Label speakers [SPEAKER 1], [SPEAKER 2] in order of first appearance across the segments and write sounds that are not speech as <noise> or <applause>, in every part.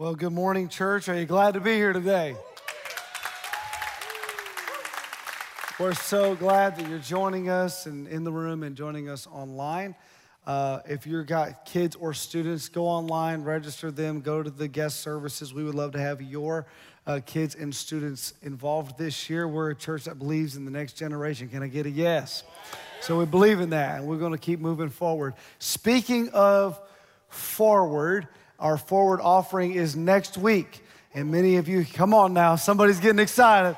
[SPEAKER 1] Well, good morning, church. Are you glad to be here today? We're so glad that you're joining us and in the room and joining us online. Uh, if you've got kids or students, go online, register them, go to the guest services. We would love to have your uh, kids and students involved this year. We're a church that believes in the next generation. Can I get a yes? So we believe in that, and we're going to keep moving forward. Speaking of forward, our forward offering is next week. And many of you, come on now, somebody's getting excited.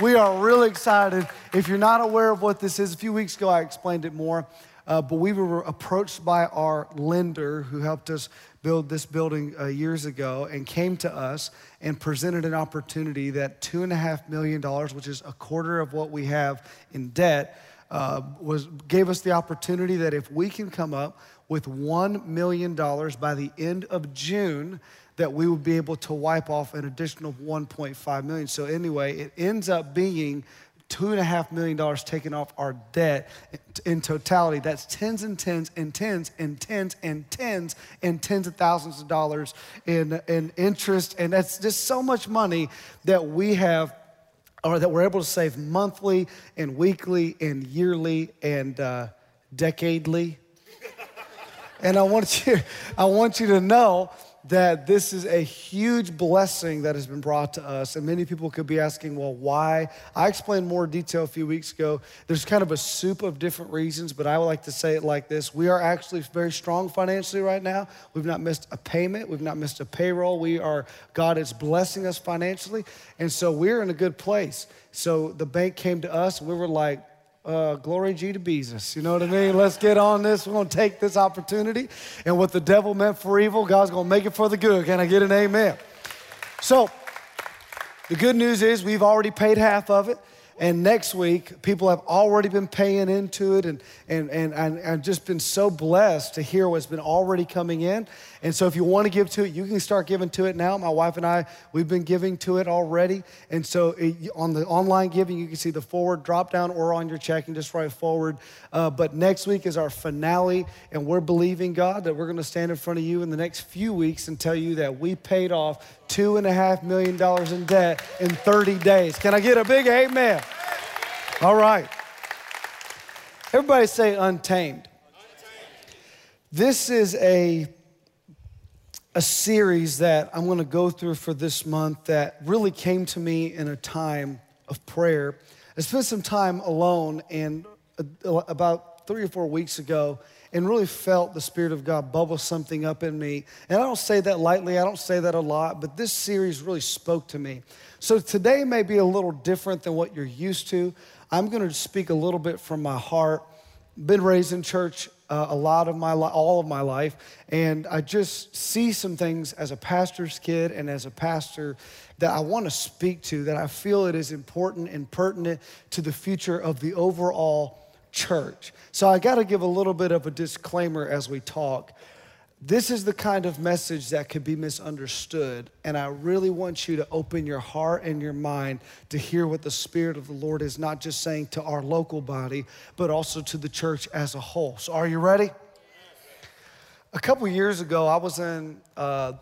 [SPEAKER 1] We are really excited. If you're not aware of what this is, a few weeks ago I explained it more, uh, but we were approached by our lender who helped us build this building uh, years ago and came to us and presented an opportunity that $2.5 million, which is a quarter of what we have in debt, uh, was, gave us the opportunity that if we can come up with $1 million by the end of June, that we would be able to wipe off an additional 1.5 million. So anyway, it ends up being two and a half million dollars taken off our debt in totality. That's tens and tens and tens and tens and tens and tens of thousands of dollars in, in interest. And that's just so much money that we have or that we're able to save monthly and weekly and yearly and uh, decadely. and I want you, <laughs> I want you to know that this is a huge blessing that has been brought to us. And many people could be asking, well, why? I explained more detail a few weeks ago. There's kind of a soup of different reasons, but I would like to say it like this We are actually very strong financially right now. We've not missed a payment, we've not missed a payroll. We are, God is blessing us financially. And so we're in a good place. So the bank came to us, we were like, uh, glory G to Jesus. You know what I mean? Let's get on this. We're going to take this opportunity. And what the devil meant for evil, God's going to make it for the good. Can I get an amen? So, the good news is we've already paid half of it. And next week, people have already been paying into it, and, and, and, and I've just been so blessed to hear what's been already coming in. And so, if you want to give to it, you can start giving to it now. My wife and I, we've been giving to it already. And so, it, on the online giving, you can see the forward drop down or on your checking, just write forward. Uh, but next week is our finale, and we're believing God that we're going to stand in front of you in the next few weeks and tell you that we paid off two and a half million dollars in debt in 30 days. Can I get a big amen? All right. Everybody say untamed. This is a, a series that I'm going to go through for this month that really came to me in a time of prayer. I spent some time alone, and uh, about three or four weeks ago, and really felt the Spirit of God bubble something up in me. And I don't say that lightly, I don't say that a lot, but this series really spoke to me. So today may be a little different than what you're used to. I'm going to speak a little bit from my heart. Been raised in church uh, a lot of my li- all of my life, and I just see some things as a pastor's kid and as a pastor that I want to speak to that I feel it is important and pertinent to the future of the overall church. So I got to give a little bit of a disclaimer as we talk. This is the kind of message that could be misunderstood, and I really want you to open your heart and your mind to hear what the Spirit of the Lord is not just saying to our local body, but also to the church as a whole. So, are you ready? A couple years ago, I was in uh,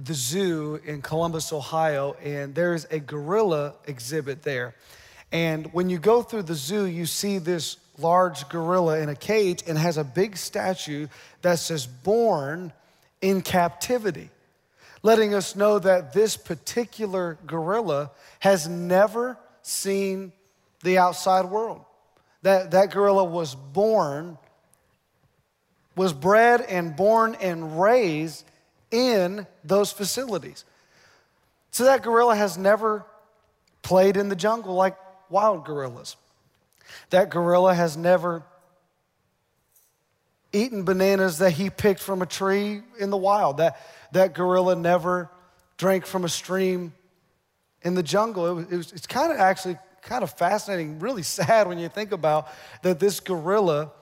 [SPEAKER 1] the zoo in Columbus, Ohio, and there's a gorilla exhibit there. And when you go through the zoo, you see this large gorilla in a cage and has a big statue that says born in captivity, letting us know that this particular gorilla has never seen the outside world. That, that gorilla was born, was bred and born and raised in those facilities. So that gorilla has never played in the jungle like wild gorillas. That gorilla has never eaten bananas that he picked from a tree in the wild. That, that gorilla never drank from a stream in the jungle. It was, it was, it's kind of actually kind of fascinating, really sad when you think about that this gorilla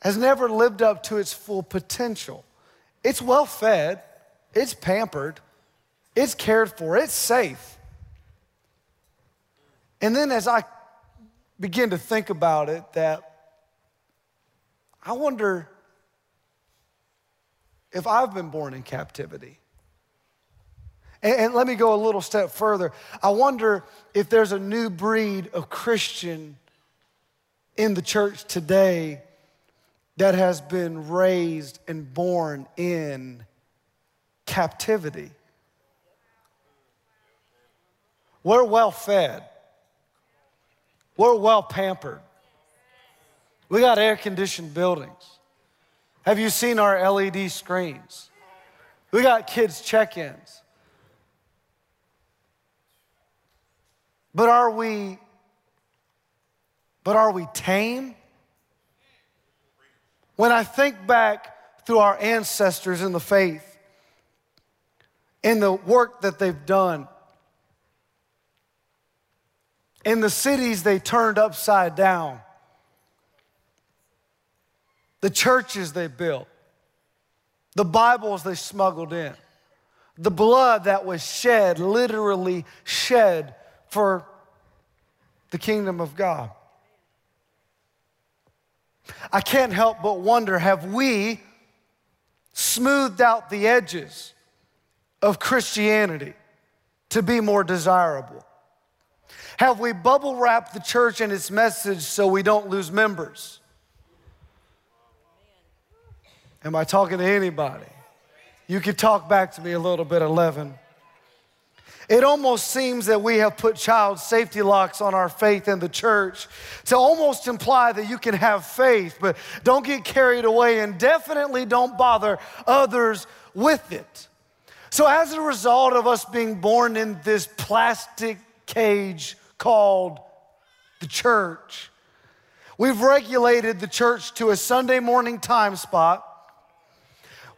[SPEAKER 1] has never lived up to its full potential. It's well fed, it's pampered, it's cared for, it's safe. And then as I begin to think about it, that I wonder if I've been born in captivity? And, and, let me go a little step further. I wonder if there's a new breed of Christian in the church today that has been raised and born in captivity. We're well fed, we're well pampered. We got air conditioned buildings. Have you seen our LED screens? We got kids' check ins. But are we but are we tame? When I think back through our ancestors in the faith, in the work that they've done, in the cities they turned upside down, the churches they built, the Bibles they smuggled in, the blood that was shed, literally shed for the kingdom of God. I can't help but wonder have we smoothed out the edges of Christianity to be more desirable? Have we bubble wrapped the church and its message so we don't lose members? Am I talking to anybody? You could talk back to me a little bit, 11. It almost seems that we have put child safety locks on our faith in the church to almost imply that you can have faith, but don't get carried away and definitely don't bother others with it. So, as a result of us being born in this plastic cage called the church, we've regulated the church to a Sunday morning time spot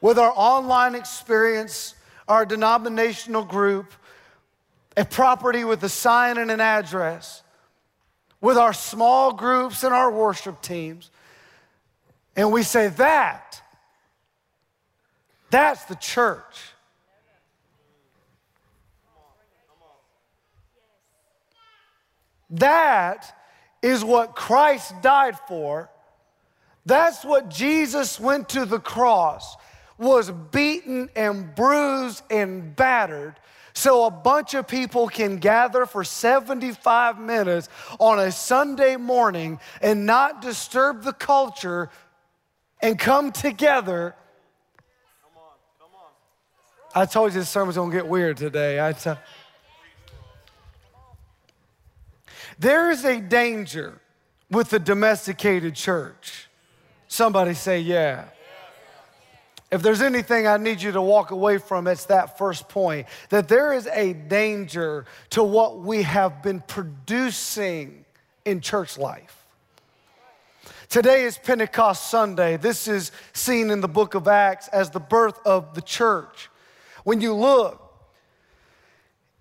[SPEAKER 1] with our online experience, our denominational group, a property with a sign and an address, with our small groups and our worship teams, and we say that, that's the church. That is what Christ died for. That's what Jesus went to the cross, was beaten and bruised and battered so a bunch of people can gather for 75 minutes on a Sunday morning and not disturb the culture and come together. Come on, come on. I told you this sermon's gonna get weird today. I t- there is a danger with the domesticated church. Somebody say, yeah. If there's anything I need you to walk away from, it's that first point that there is a danger to what we have been producing in church life. Today is Pentecost Sunday. This is seen in the book of Acts as the birth of the church. When you look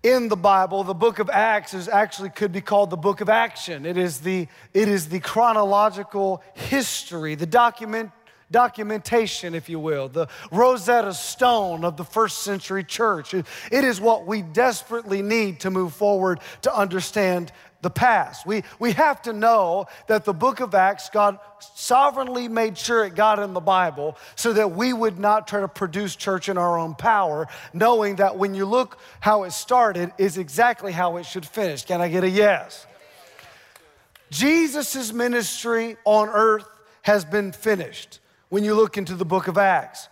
[SPEAKER 1] in the Bible, the book of Acts is actually could be called the book of action. It is the, it is the chronological history, the document, documentation, if you will, the Rosetta Stone of the first century church. It is what we desperately need to move forward to understand the past. We, we have to know that the book of Acts, God sovereignly made sure it got in the Bible so that we would not try to produce church in our own power, knowing that when you look how it started is exactly how it should finish. Can I get a yes? Jesus' ministry on earth has been finished when you look into the book of Acts.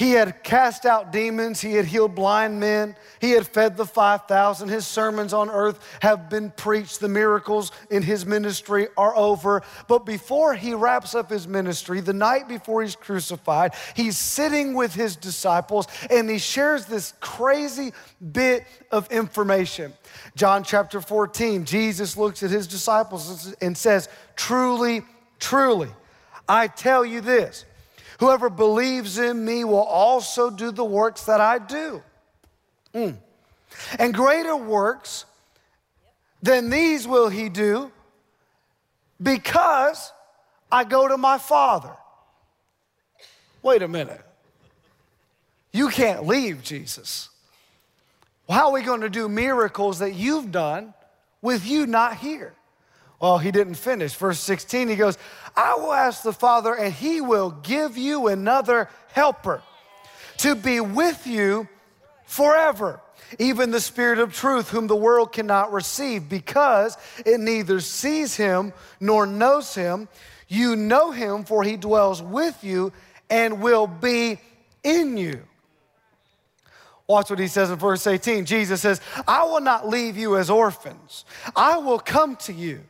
[SPEAKER 1] He had cast out demons, he had healed blind men, he had fed the 5,000. His sermons on earth have been preached. The miracles in his ministry are over. But before he wraps up his ministry, the night before he's crucified, he's sitting with his disciples and he shares this crazy bit of information. John chapter 14, Jesus looks at his disciples and says, Truly, truly, I tell you this Whoever believes in me will also do the works that I do. Mm. And greater works than these will he do because I go to my Father. Wait a minute. You can't leave Jesus. How are we going to do miracles that you've done with you not here? Well, he didn't finish. Verse 16, he goes, I will ask the Father, and he will give you another helper to be with you forever. Even the Spirit of truth, whom the world cannot receive, because it neither sees him nor knows him. You know him, for he dwells with you and will be in you. Watch what he says in verse 18. Jesus says, I will not leave you as orphans, I will come to you.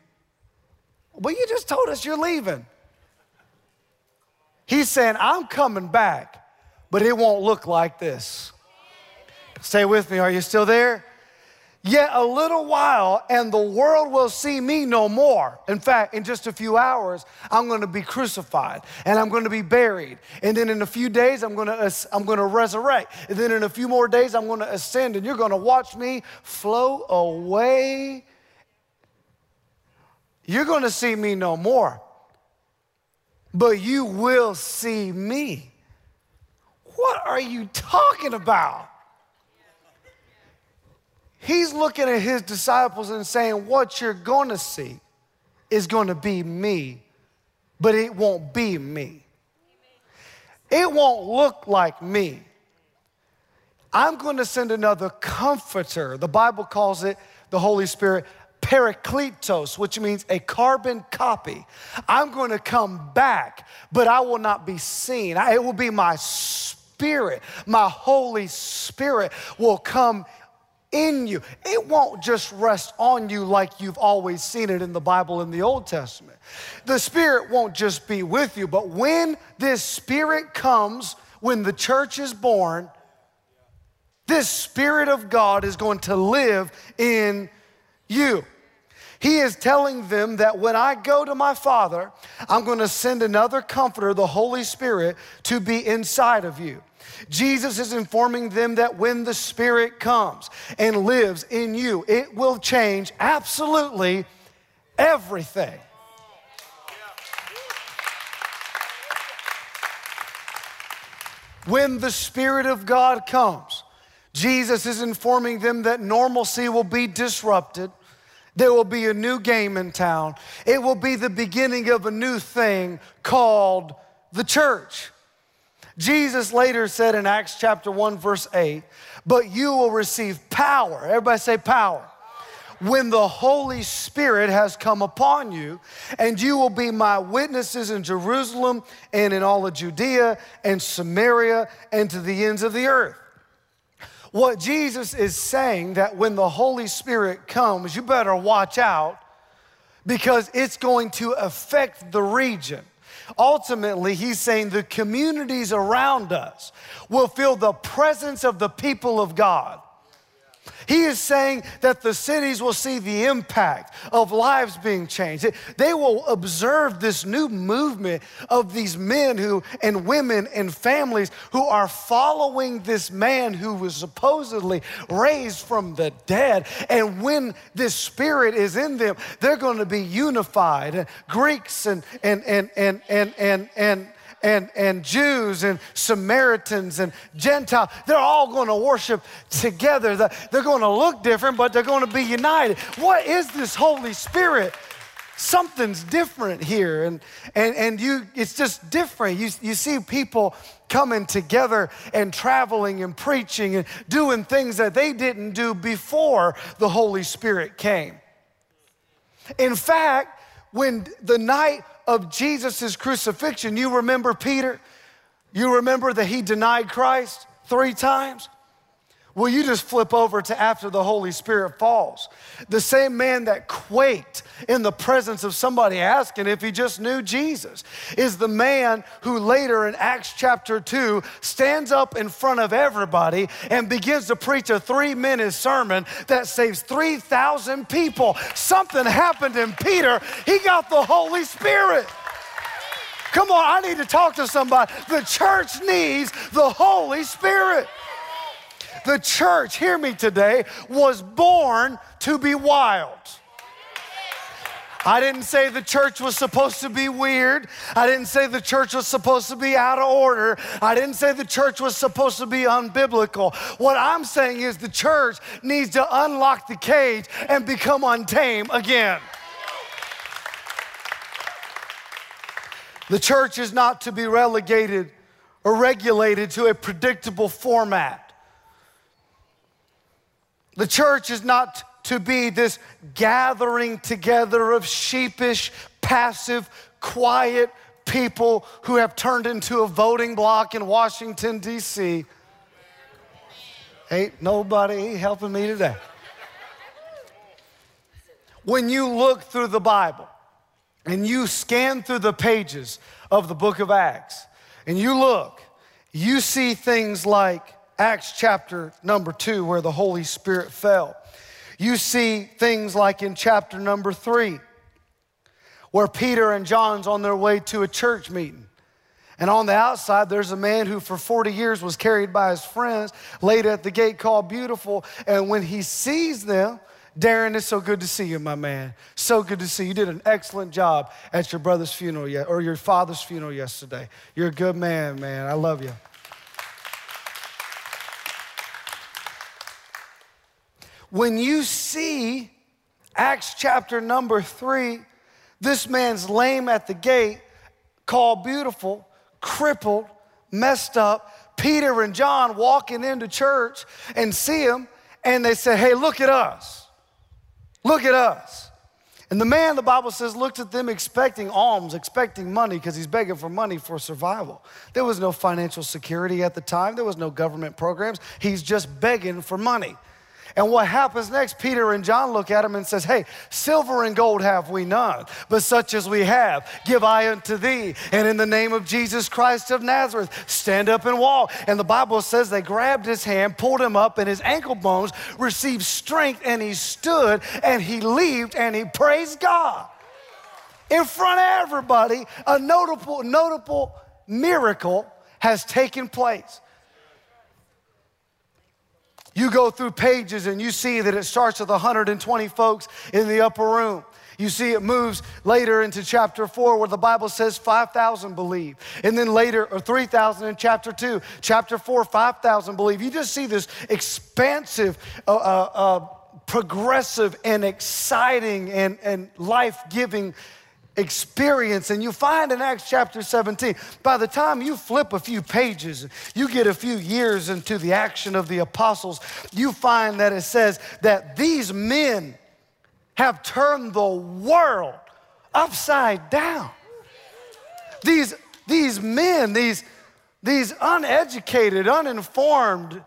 [SPEAKER 1] But you just told us you're leaving. He's saying, I'm coming back, but it won't look like this. Stay with me. Are you still there? Yet a little while, and the world will see me no more. In fact, in just a few hours, I'm going to be crucified and I'm going to be buried. And then in a few days, I'm going to, I'm going to resurrect. And then in a few more days, I'm going to ascend, and you're going to watch me flow away. You're going to see me no more, but you will see me. What are you talking about? He's looking at his disciples and saying, What you're going to see is going to be me, but it won't be me. It won't look like me. I'm going to send another comforter. The Bible calls it the Holy Spirit, parakletos, which means a carbon copy. I'm going to come back, but I will not be seen. It will be my spirit. My Holy Spirit will come in you. It won't just rest on you like you've always seen it in the Bible in the Old Testament. The Spirit won't just be with you, but when this Spirit comes, when the church is born, this Spirit of God is going to live in you. He is telling them that when I go to my Father, I'm going to send another comforter, the Holy Spirit, to be inside of you. Jesus is informing them that when the Spirit comes and lives in you, it will change absolutely everything. When the Spirit of God comes, Jesus is informing them that normalcy will be disrupted. There will be a new game in town. It will be the beginning of a new thing called the church. Jesus later said in Acts chapter 1, verse 8, but you will receive power. Everybody say power. When the Holy Spirit has come upon you, and you will be my witnesses in Jerusalem and in all of Judea and Samaria and to the ends of the earth. What Jesus is saying that when the Holy Spirit comes, you better watch out because it's going to affect the region. Ultimately, he's saying the communities around us will feel the presence of the people of God. He is saying that the cities will see the impact of lives being changed. They will observe this new movement of these men who and women and families who are following this man who was supposedly raised from the dead. And when this spirit is in them, they're going to be unified. Greeks and and and and and and, and and, and Jews and Samaritans and Gentiles, they're all going to worship together. They're going to look different, but they're going to be united. What is this Holy Spirit? Something's different here. And, and, and you, it's just different. You, you see people coming together and traveling and preaching and doing things that they didn't do before the Holy Spirit came. In fact, when the night of Jesus' crucifixion, you remember Peter? You remember that he denied Christ three times? Well, you just flip over to after the Holy Spirit falls. The same man that quaked in the presence of somebody asking if he just knew Jesus is the man who later in Acts chapter 2 stands up in front of everybody and begins to preach a three minute sermon that saves 3,000 people. Something happened in Peter, he got the Holy Spirit. Come on, I need to talk to somebody. The church needs the Holy Spirit. The church, hear me today, was born to be wild. I didn't say the church was supposed to be weird. I didn't say the church was supposed to be out of order. I didn't say the church was supposed to be unbiblical. What I'm saying is the church needs to unlock the cage and become untamed again. The church is not to be relegated or regulated to a predictable format. The church is not to be this gathering together of sheepish, passive, quiet people who have turned into a voting block in Washington, D.C. Ain't nobody helping me today. When you look through the Bible and you scan through the pages of the book of Acts and you look, you see things like Acts chapter number two, where the Holy Spirit fell. You see things like in chapter number three, where Peter and John's on their way to a church meeting. And on the outside, there's a man who for 40 years was carried by his friends, laid at the gate called Beautiful. And when he sees them, Darren, it's so good to see you, my man. So good to see you. You did an excellent job at your brother's funeral or your father's funeral yesterday. You're a good man, man. I love you. When you see Acts chapter number three, this man's lame at the gate, called beautiful, crippled, messed up. Peter and John walking into church and see him, and they say, Hey, look at us. Look at us. And the man, the Bible says, looked at them expecting alms, expecting money, because he's begging for money for survival. There was no financial security at the time, there was no government programs. He's just begging for money. And what happens next? Peter and John look at him and says, Hey, silver and gold have we none, but such as we have, give I unto thee. And in the name of Jesus Christ of Nazareth, stand up and walk. And the Bible says they grabbed his hand, pulled him up, and his ankle bones received strength, and he stood and he leaped and he praised God. In front of everybody, a notable, notable miracle has taken place. You go through pages and you see that it starts with 120 folks in the upper room. You see, it moves later into chapter four, where the Bible says 5,000 believe. And then later, or 3,000 in chapter two. Chapter four, 5,000 believe. You just see this expansive, uh, uh, uh, progressive, and exciting and, and life giving experience. And you find in Acts chapter 17, by the time you flip a few pages, you get a few years into the action of the apostles, you find that it says that these men have turned the world upside down. These, these men, these, these uneducated, uninformed,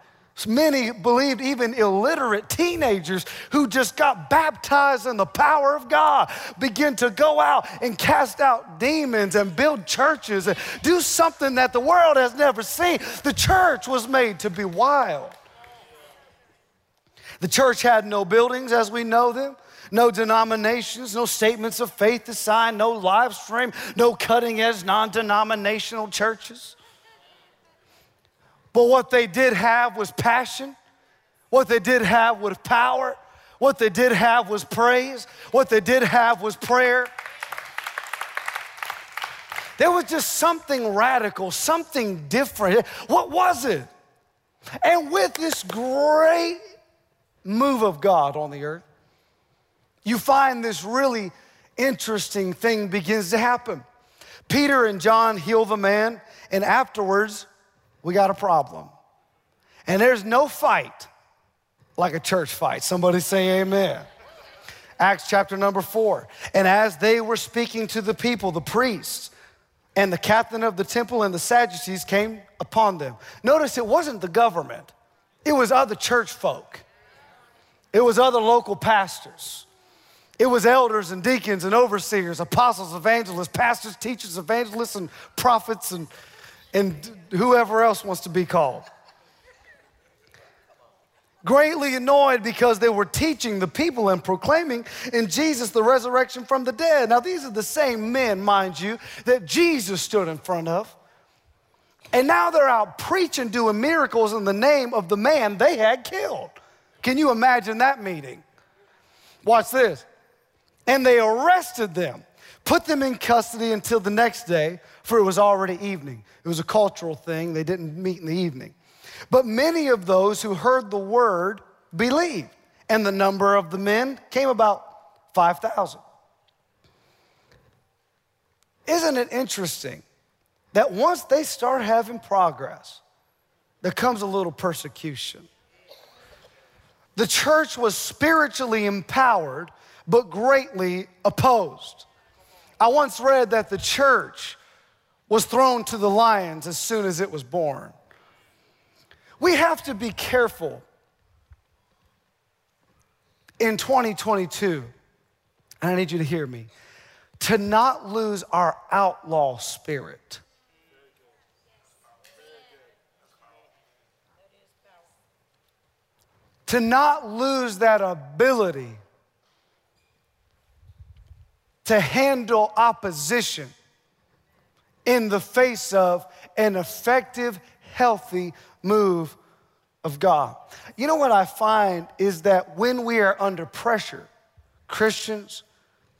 [SPEAKER 1] Many believed even illiterate teenagers who just got baptized in the power of God begin to go out and cast out demons and build churches and do something that the world has never seen. The church was made to be wild. The church had no buildings as we know them, no denominations, no statements of faith to sign, no live stream, no cutting edge non denominational churches. But what they did have was passion. What they did have was power. What they did have was praise. What they did have was prayer. There was just something radical, something different. What was it? And with this great move of God on the earth, you find this really interesting thing begins to happen. Peter and John heal the man, and afterwards, we got a problem. And there's no fight like a church fight. Somebody say amen. Acts chapter number four. And as they were speaking to the people, the priests and the captain of the temple and the Sadducees came upon them. Notice it wasn't the government, it was other church folk, it was other local pastors. It was elders and deacons and overseers, apostles, evangelists, pastors, teachers, evangelists, and prophets, and and whoever else wants to be called. Greatly annoyed because they were teaching the people and proclaiming in Jesus the resurrection from the dead. Now, these are the same men, mind you, that Jesus stood in front of. And now they're out preaching, doing miracles in the name of the man they had killed. Can you imagine that meeting? Watch this. And they arrested them, put them in custody until the next day for it was already evening. It was a cultural thing, they didn't meet in the evening. But many of those who heard the word believed, and the number of the men came about 5,000. Isn't it interesting that once they start having progress, there comes a little persecution. The church was spiritually empowered, but greatly opposed. I once read that the church was thrown to the lions as soon as it was born. We have to be careful in 2022, and I need you to hear me, to not lose our outlaw spirit. To not lose that ability to handle opposition in the face of an effective, healthy move of God. You know what I find is that when we are under pressure, Christians,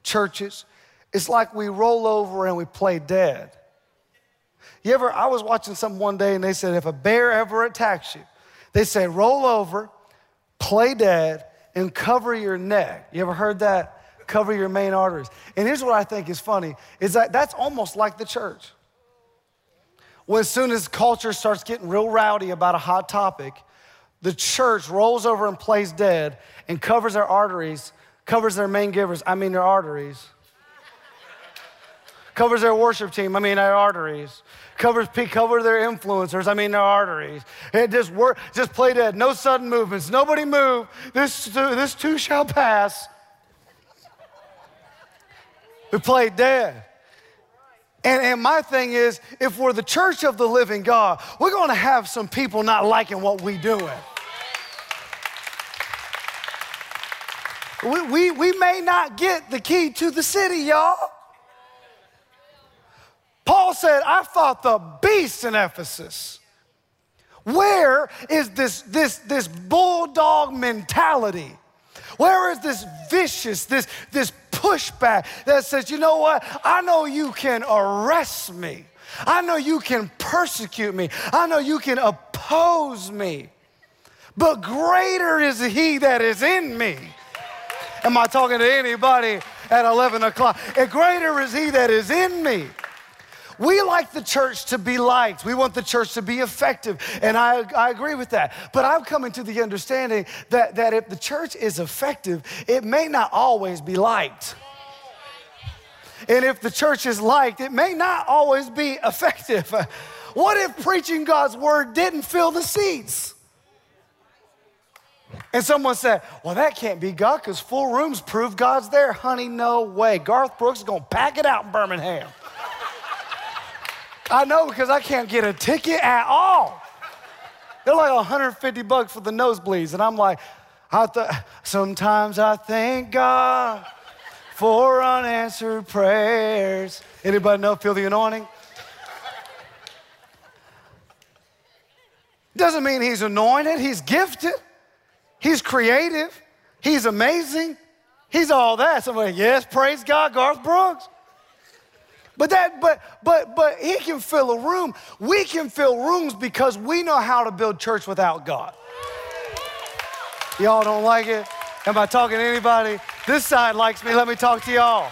[SPEAKER 1] churches, it's like we roll over and we play dead. You ever, I was watching something one day and they said if a bear ever attacks you, they say roll over, play dead, and cover your neck. You ever heard that? Cover your main arteries. And here's what I think is funny is that that's almost like the church. Well, as soon as culture starts getting real rowdy about a hot topic, the church rolls over and plays dead and covers their arteries, covers their main givers, I mean their arteries. covers their worship team, I mean their arteries. Covers cover their influencers, I mean their arteries. It just work, just play dead. No sudden movements. Nobody move. This, this too shall pass. We play dead. And, and my thing is, if we're the church of the living God, we're gonna have some people not liking what we're doing. We, we, we may not get the key to the city, y'all. Paul said, I fought the beast in Ephesus. Where is this, this, this bulldog mentality? Where is this vicious, this, this pushback that says, you know what? I know you can arrest me. I know you can persecute me. I know you can oppose me. But greater is he that is in me Am I talking to anybody at 11 o'clock? And greater is he that is in me. We like the church to be liked. We want the church to be effective. And I, I agree with that. But I'm coming to the understanding that, that if the church is effective, it may not always be liked. And if the church is liked, it may not always be effective. <laughs> What if preaching God's word didn't fill the seats? And someone said, Well, that can't be God because full rooms prove God's there. Honey, no way. Garth Brooks is going to pack it out in Birmingham. I know because I can't get a ticket at all. They're like 150 bucks for the nosebleeds. And I'm like, I th- sometimes I thank God for unanswered prayers. Anybody know, feel the anointing? Doesn't mean he's anointed, he's gifted. He's creative. He's amazing. He's all that. Somebody, yes, praise God, Garth Brooks. But that, but, but, but he can fill a room. We can fill rooms because we know how to build church without God. Y'all don't like it? Am I talking to anybody? This side likes me. Let me talk to y'all.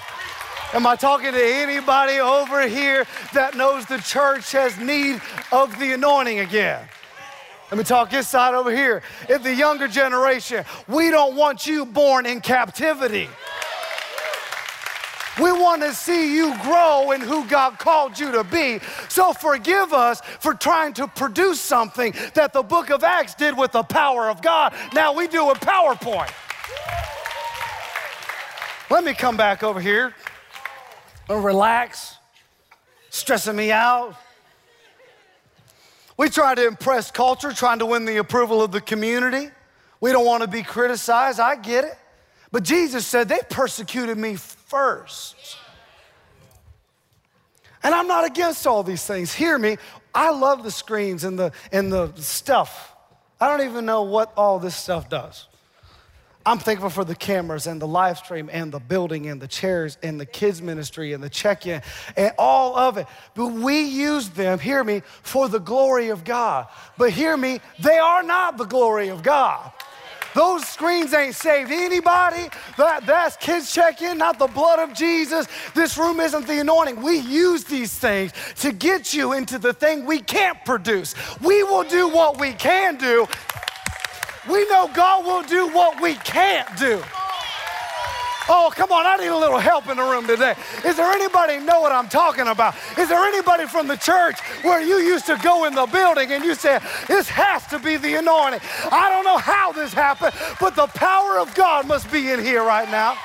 [SPEAKER 1] Am I talking to anybody over here that knows the church has need of the anointing again? Let me talk this side over here. If the younger generation, we don't want you born in captivity. We want to see you grow in who God called you to be. So forgive us for trying to produce something that the book of Acts did with the power of God. Now we do a PowerPoint. Let me come back over here. Relax. Stressing me out. We try to impress culture, trying to win the approval of the community. We don't want to be criticized. I get it. But Jesus said, They persecuted me first. And I'm not against all these things. Hear me. I love the screens and the, and the stuff. I don't even know what all this stuff does. I'm thankful for the cameras and the live stream and the building and the chairs and the kids' ministry and the check in and all of it. But we use them, hear me, for the glory of God. But hear me, they are not the glory of God. Those screens ain't saved anybody. That, that's kids check in, not the blood of Jesus. This room isn't the anointing. We use these things to get you into the thing we can't produce. We will do what we can do. We know God will do what we can't do. Oh, come on, I need a little help in the room today. Is there anybody know what I'm talking about? Is there anybody from the church where you used to go in the building and you said, This has to be the anointing? I don't know how this happened, but the power of God must be in here right now.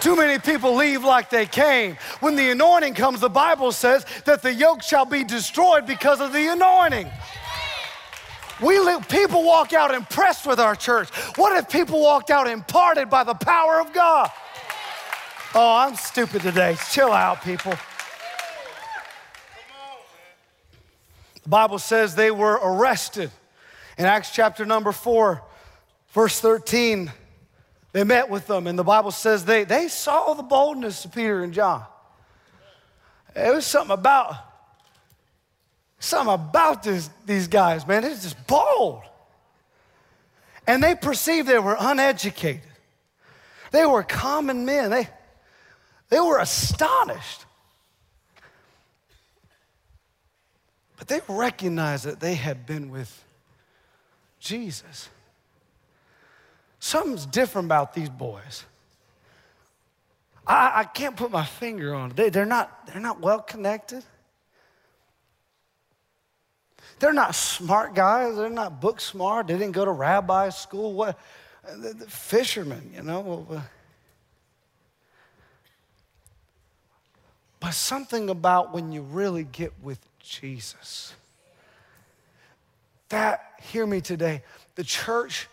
[SPEAKER 1] Too many people leave like they came. When the anointing comes, the Bible says that the yoke shall be destroyed because of the anointing. We people walk out impressed with our church. What if people walked out imparted by the power of God? Oh, I'm stupid today. Chill out, people. The Bible says they were arrested. In Acts chapter number 4, verse 13, they met with them, and the Bible says they, they saw the boldness of Peter and John. It was something about Something about this, these guys, man, it's just bold. And they perceived they were uneducated. They were common men. They, they were astonished. But they recognized that they had been with Jesus. Something's different about these boys. I, I can't put my finger on it. They, they're, not, they're not well connected. They're not smart guys. They're not book smart. They didn't go to rabbi school. What? The, fishermen, you know. But something about when you really get with Jesus. That, hear me today, the church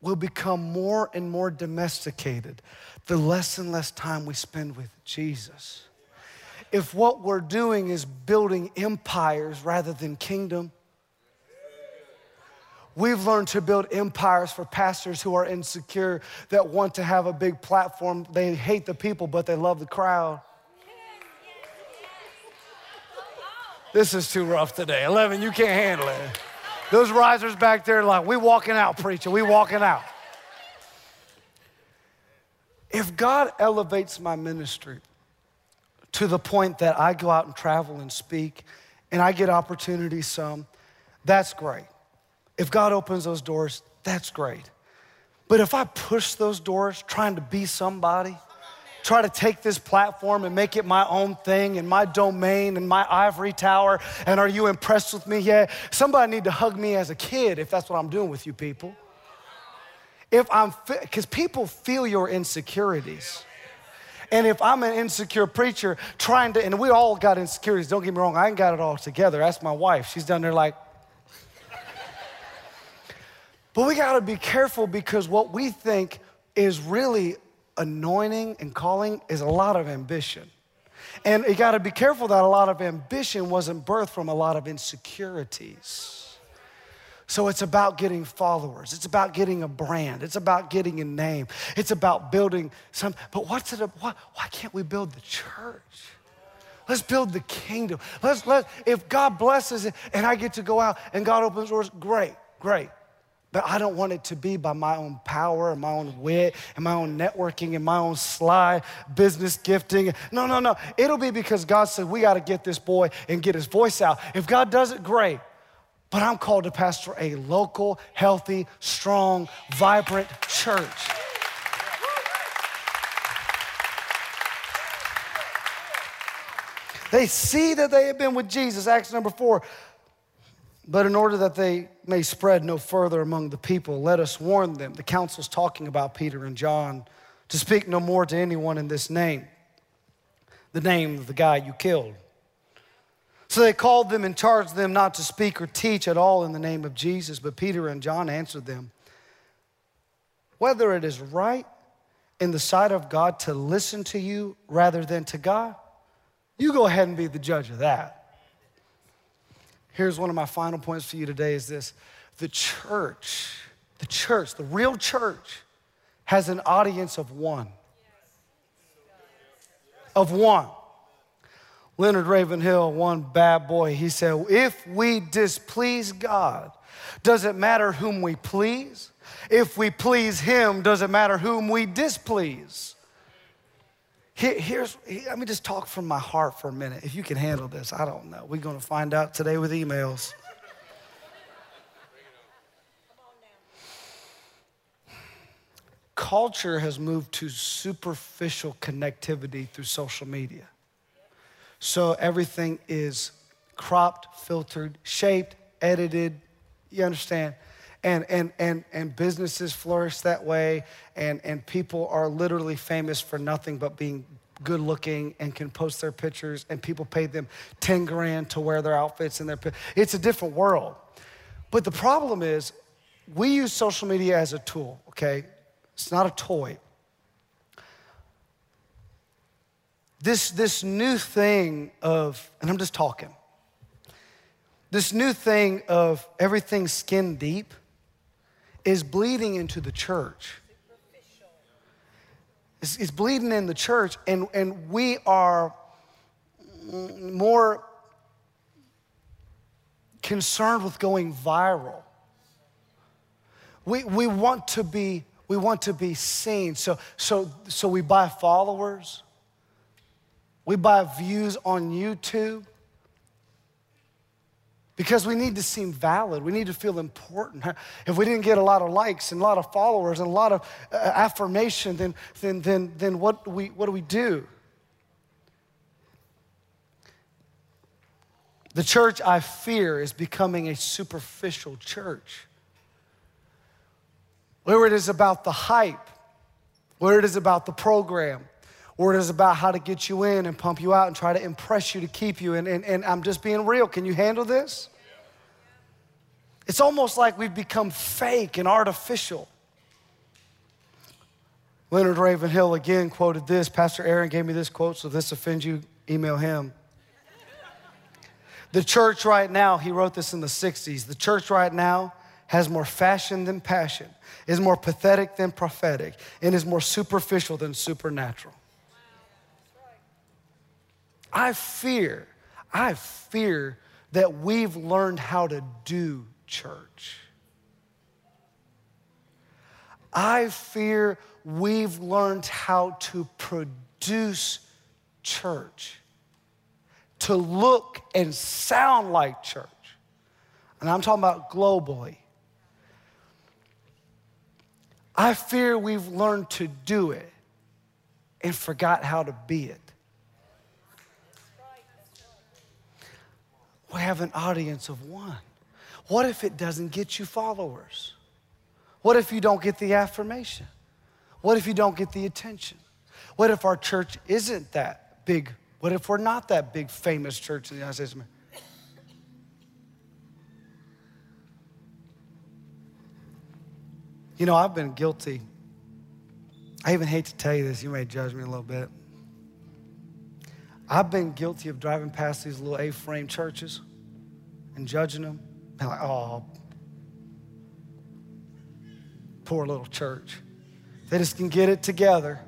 [SPEAKER 1] will become more and more domesticated the less and less time we spend with Jesus. If what we're doing is building empires rather than kingdom, We've learned to build empires for pastors who are insecure, that want to have a big platform. They hate the people, but they love the crowd. This is too rough today. 11, you can't handle it. Those risers back there, like, we walking out, preacher, we walking out. If God elevates my ministry to the point that I go out and travel and speak and I get opportunities some, that's great. If God opens those doors, that's great. But if I push those doors trying to be somebody, try to take this platform and make it my own thing and my domain and my ivory tower, and are you impressed with me yet? Somebody need to hug me as a kid if that's what I'm doing with you people. If I'm, because people feel your insecurities. And if I'm an insecure preacher trying to, and we all got insecurities, don't get me wrong, I ain't got it all together. Ask my wife. She's down there like, but we got to be careful because what we think is really anointing and calling is a lot of ambition. And you got to be careful that a lot of ambition wasn't birthed from a lot of insecurities. So it's about getting followers. It's about getting a brand. It's about getting a name. It's about building some. But what's it? Why, why can't we build the church? Let's build the kingdom. Let's let. If God blesses it and I get to go out and God opens doors, great, great. But I don't want it to be by my own power and my own wit and my own networking and my own sly business gifting. No, no, no. It'll be because God said, we got to get this boy and get his voice out. If God does it, great. But I'm called to pastor a local, healthy, strong, vibrant church. They see that they have been with Jesus. Acts number four. But in order that they may spread no further among the people, let us warn them. The council's talking about Peter and John to speak no more to anyone in this name, the name of the guy you killed. So they called them and charged them not to speak or teach at all in the name of Jesus. But Peter and John answered them whether it is right in the sight of God to listen to you rather than to God, you go ahead and be the judge of that. Here's one of my final points for you today is this the church, the church, the real church, has an audience of one. Of one. Leonard Ravenhill, one bad boy, he said, If we displease God Does it matter whom we please? If we please Him, does it matter whom we displease? Here's, let me just talk from my heart for a minute. If you can handle this, I don't know. We're going to find out today with emails. Culture has moved to superficial connectivity through social media. So everything is cropped, filtered, shaped, edited. You understand? And, and, and, and businesses flourish that way, and, and people are literally famous for nothing but being good looking and can post their pictures, and people pay them 10 grand to wear their outfits and their. It's a different world. But the problem is, we use social media as a tool, okay? It's not a toy. This, this new thing of, and I'm just talking, this new thing of everything skin deep is bleeding into the church. It's, it's bleeding in the church, and, and we are more concerned with going viral. We, we want to be we want to be seen. So, so, so we buy followers. We buy views on YouTube because we need to seem valid. We need to feel important. <laughs> If we didn't get a lot of likes and a lot of followers and a lot of uh, affirmation, then, then, then, then what, do we, what do we do? The church, I fear, is becoming a superficial church where it is about the hype, where it is about the program, or is about how to get you in and pump you out and try to impress you to keep you. And, and, and I'm just being real. Can you handle this? It's almost like we've become fake and artificial. Leonard Ravenhill again quoted this. Pastor Aaron gave me this quote, so if this offends you, email him. The church right now, he wrote this in the 60s, the church right now has more fashion than passion, is more pathetic than prophetic, and is more superficial than supernatural. I fear, I fear that we've learned how to do church. I fear we've learned how to produce church, to look and sound like church. And I'm talking about globally. I fear we've learned to do it and forgot how to be it. We have an audience of one. What if it doesn't get you followers? What if you don't get the affirmation? What if you don't get the attention? What if our church isn't that big? What if we're not that big, famous church in the United States? You know, I've been guilty. I even hate to tell you this, you may judge me a little bit. I've been guilty of driving past these little A frame churches and judging them. And like, oh, poor little church. They just can get it together.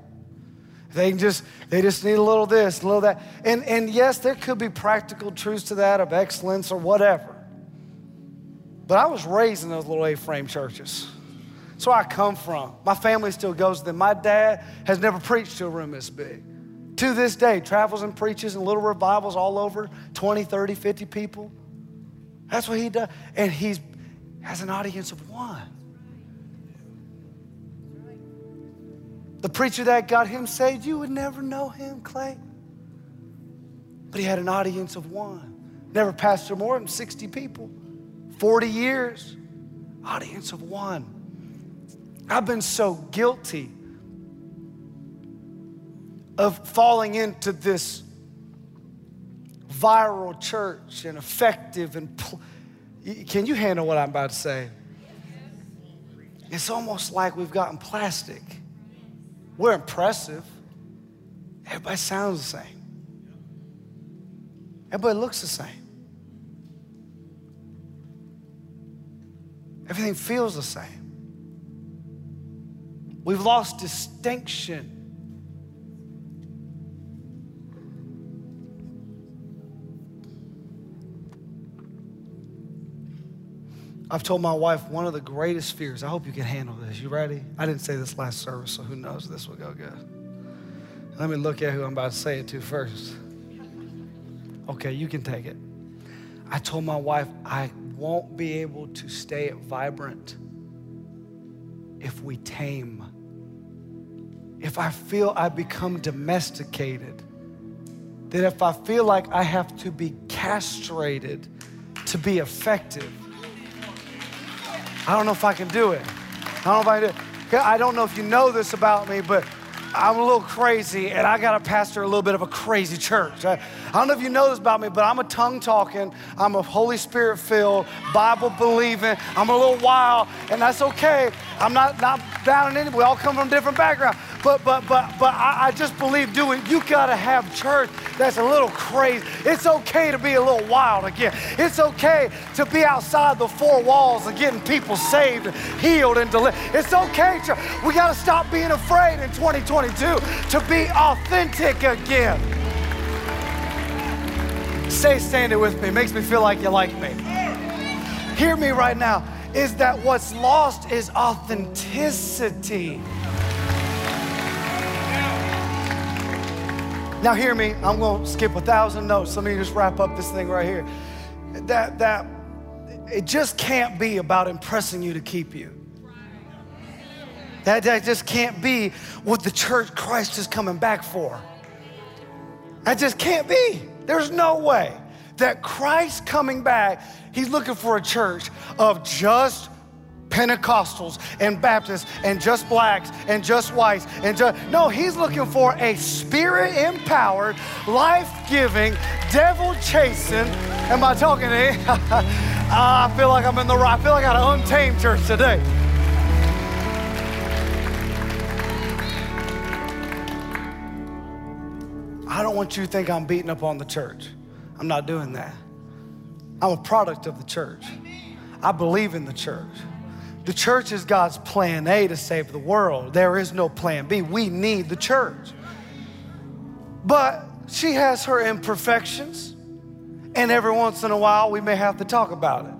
[SPEAKER 1] They just, they just need a little this, a little that. And, and yes, there could be practical truths to that of excellence or whatever. But I was raised in those little A-frame churches. That's where I come from. My family still goes to them. My dad has never preached to a room this big. To this day, travels and preaches in little revivals all over 20, 30, 50 people. That's what he does. And he has an audience of one. The preacher that got him saved, you would never know him, Clay. But he had an audience of one. Never pastored more than 60 people, 40 years, audience of one. I've been so guilty of falling into this viral church and effective and pl- can you handle what I'm about to say? It's almost like we've gotten plastic. We're impressive. Everybody sounds the same. Everybody looks the same. Everything feels the same. We've lost distinction. I've told my wife one of the greatest fears. I hope you can handle this. You ready? I didn't say this last service, so who knows this will go good. Let me look at who I'm about to say it to first. Okay, you can take it. I told my wife I won't be able to stay vibrant if we tame. If I feel I become domesticated, that if I feel like I have to be castrated to be effective, I don't know if I can do it. I don't know if I do it. I don't know if you know this about me, but I'm a little crazy and I got to pastor a little bit of a crazy church. I, I, don't know if you know this about me, but I'm a tongue talking, I'm a Holy Spirit filled, Bible believing, I'm a little wild, and that's okay. I'm not, not down in any, we all come from different backgrounds. But but but but I, I just believe doing you gotta have church that's a little crazy. It's okay to be a little wild again. It's okay to be outside the four walls and getting people saved, and healed, and delivered. It's okay. To, we gotta stop being afraid in 2022 to be authentic again. Stay standing with me. It makes me feel like you like me. Hear me right now. Is that what's lost is authenticity. Now, hear me. I'm to skip a thousand notes. Let me just wrap up this thing right here. That, that, it just can't be about impressing you to keep you. That, that just can't be what the church Christ is coming back for. That just can't be. There's no way that Christ coming back, he's looking for a church of just Pentecostals and Baptists and just blacks and just whites and just no, he's looking for a spirit empowered, life giving, devil chasing. Am I talking to you? <laughs> I feel like I'm in the right. I feel like I got an untamed church today. I don't want you to think I'm beating up on the church. I'm not doing that. I'm a product of the church. I believe in the church. The church is God's plan A to save the world. There is no plan B. We need the church. But she has her imperfections, and every once in a while we may have to talk about it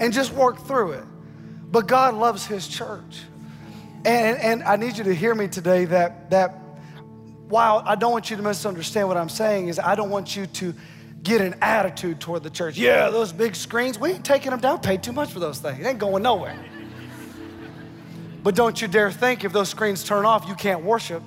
[SPEAKER 1] and just work through it. But God loves His church. And, and I need you to hear me today that, that while I don't want you to misunderstand what I'm saying, is I don't want you to get an attitude toward the church. Yeah, those big screens, we ain't taking them down, paid too much for those things. They ain't going nowhere. But don't you dare think if those screens turn off, you can't worship.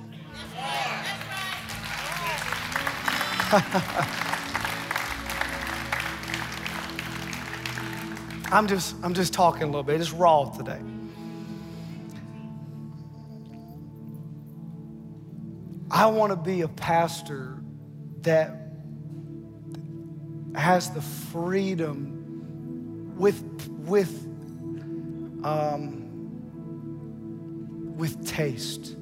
[SPEAKER 1] <laughs> I'm just I'm just talking a little bit, It's raw today. I want to be a pastor that has the freedom with with um, with taste.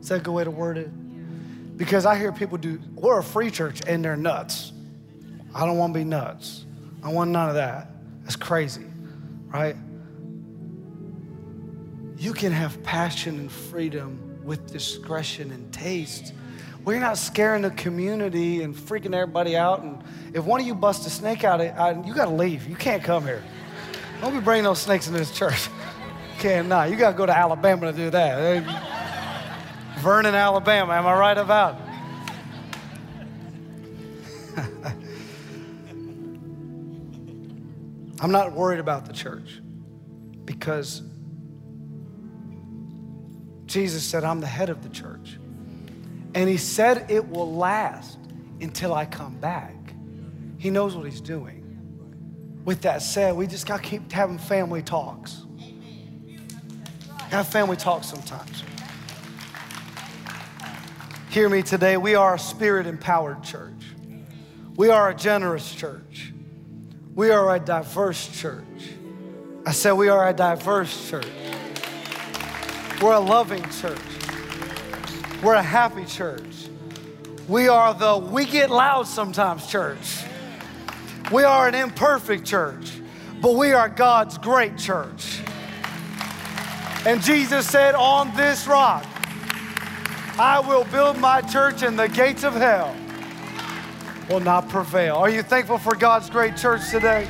[SPEAKER 1] Is that a good way to word it? Because I hear people do, we're a free church and they're nuts. I don't want to be nuts. I want none of that. That's crazy, right? You can have passion and freedom with discretion and taste. We're not scaring the community and freaking everybody out. And if one of you busts a snake out, you got to leave. You can't come here. Don't be bringing those snakes into this church. <laughs> Cannot. You got to go to Alabama to do that. Vernon, Alabama. Am I right about? <laughs> I'm not worried about the church because Jesus said, I'm the head of the church. And he said it will last until I come back. He knows what he's doing. With that said, we just got to keep having family talks. Have family talk sometimes. Hear me today. We are a spirit empowered church. We are a generous church. We are a diverse church. I said we are a diverse church. We're a loving church. We're a happy church. We are the we get loud sometimes church. We are an imperfect church, but we are God's great church. And Jesus said, On this rock, I will build my church, and the gates of hell will not prevail. Are you thankful for God's great church today?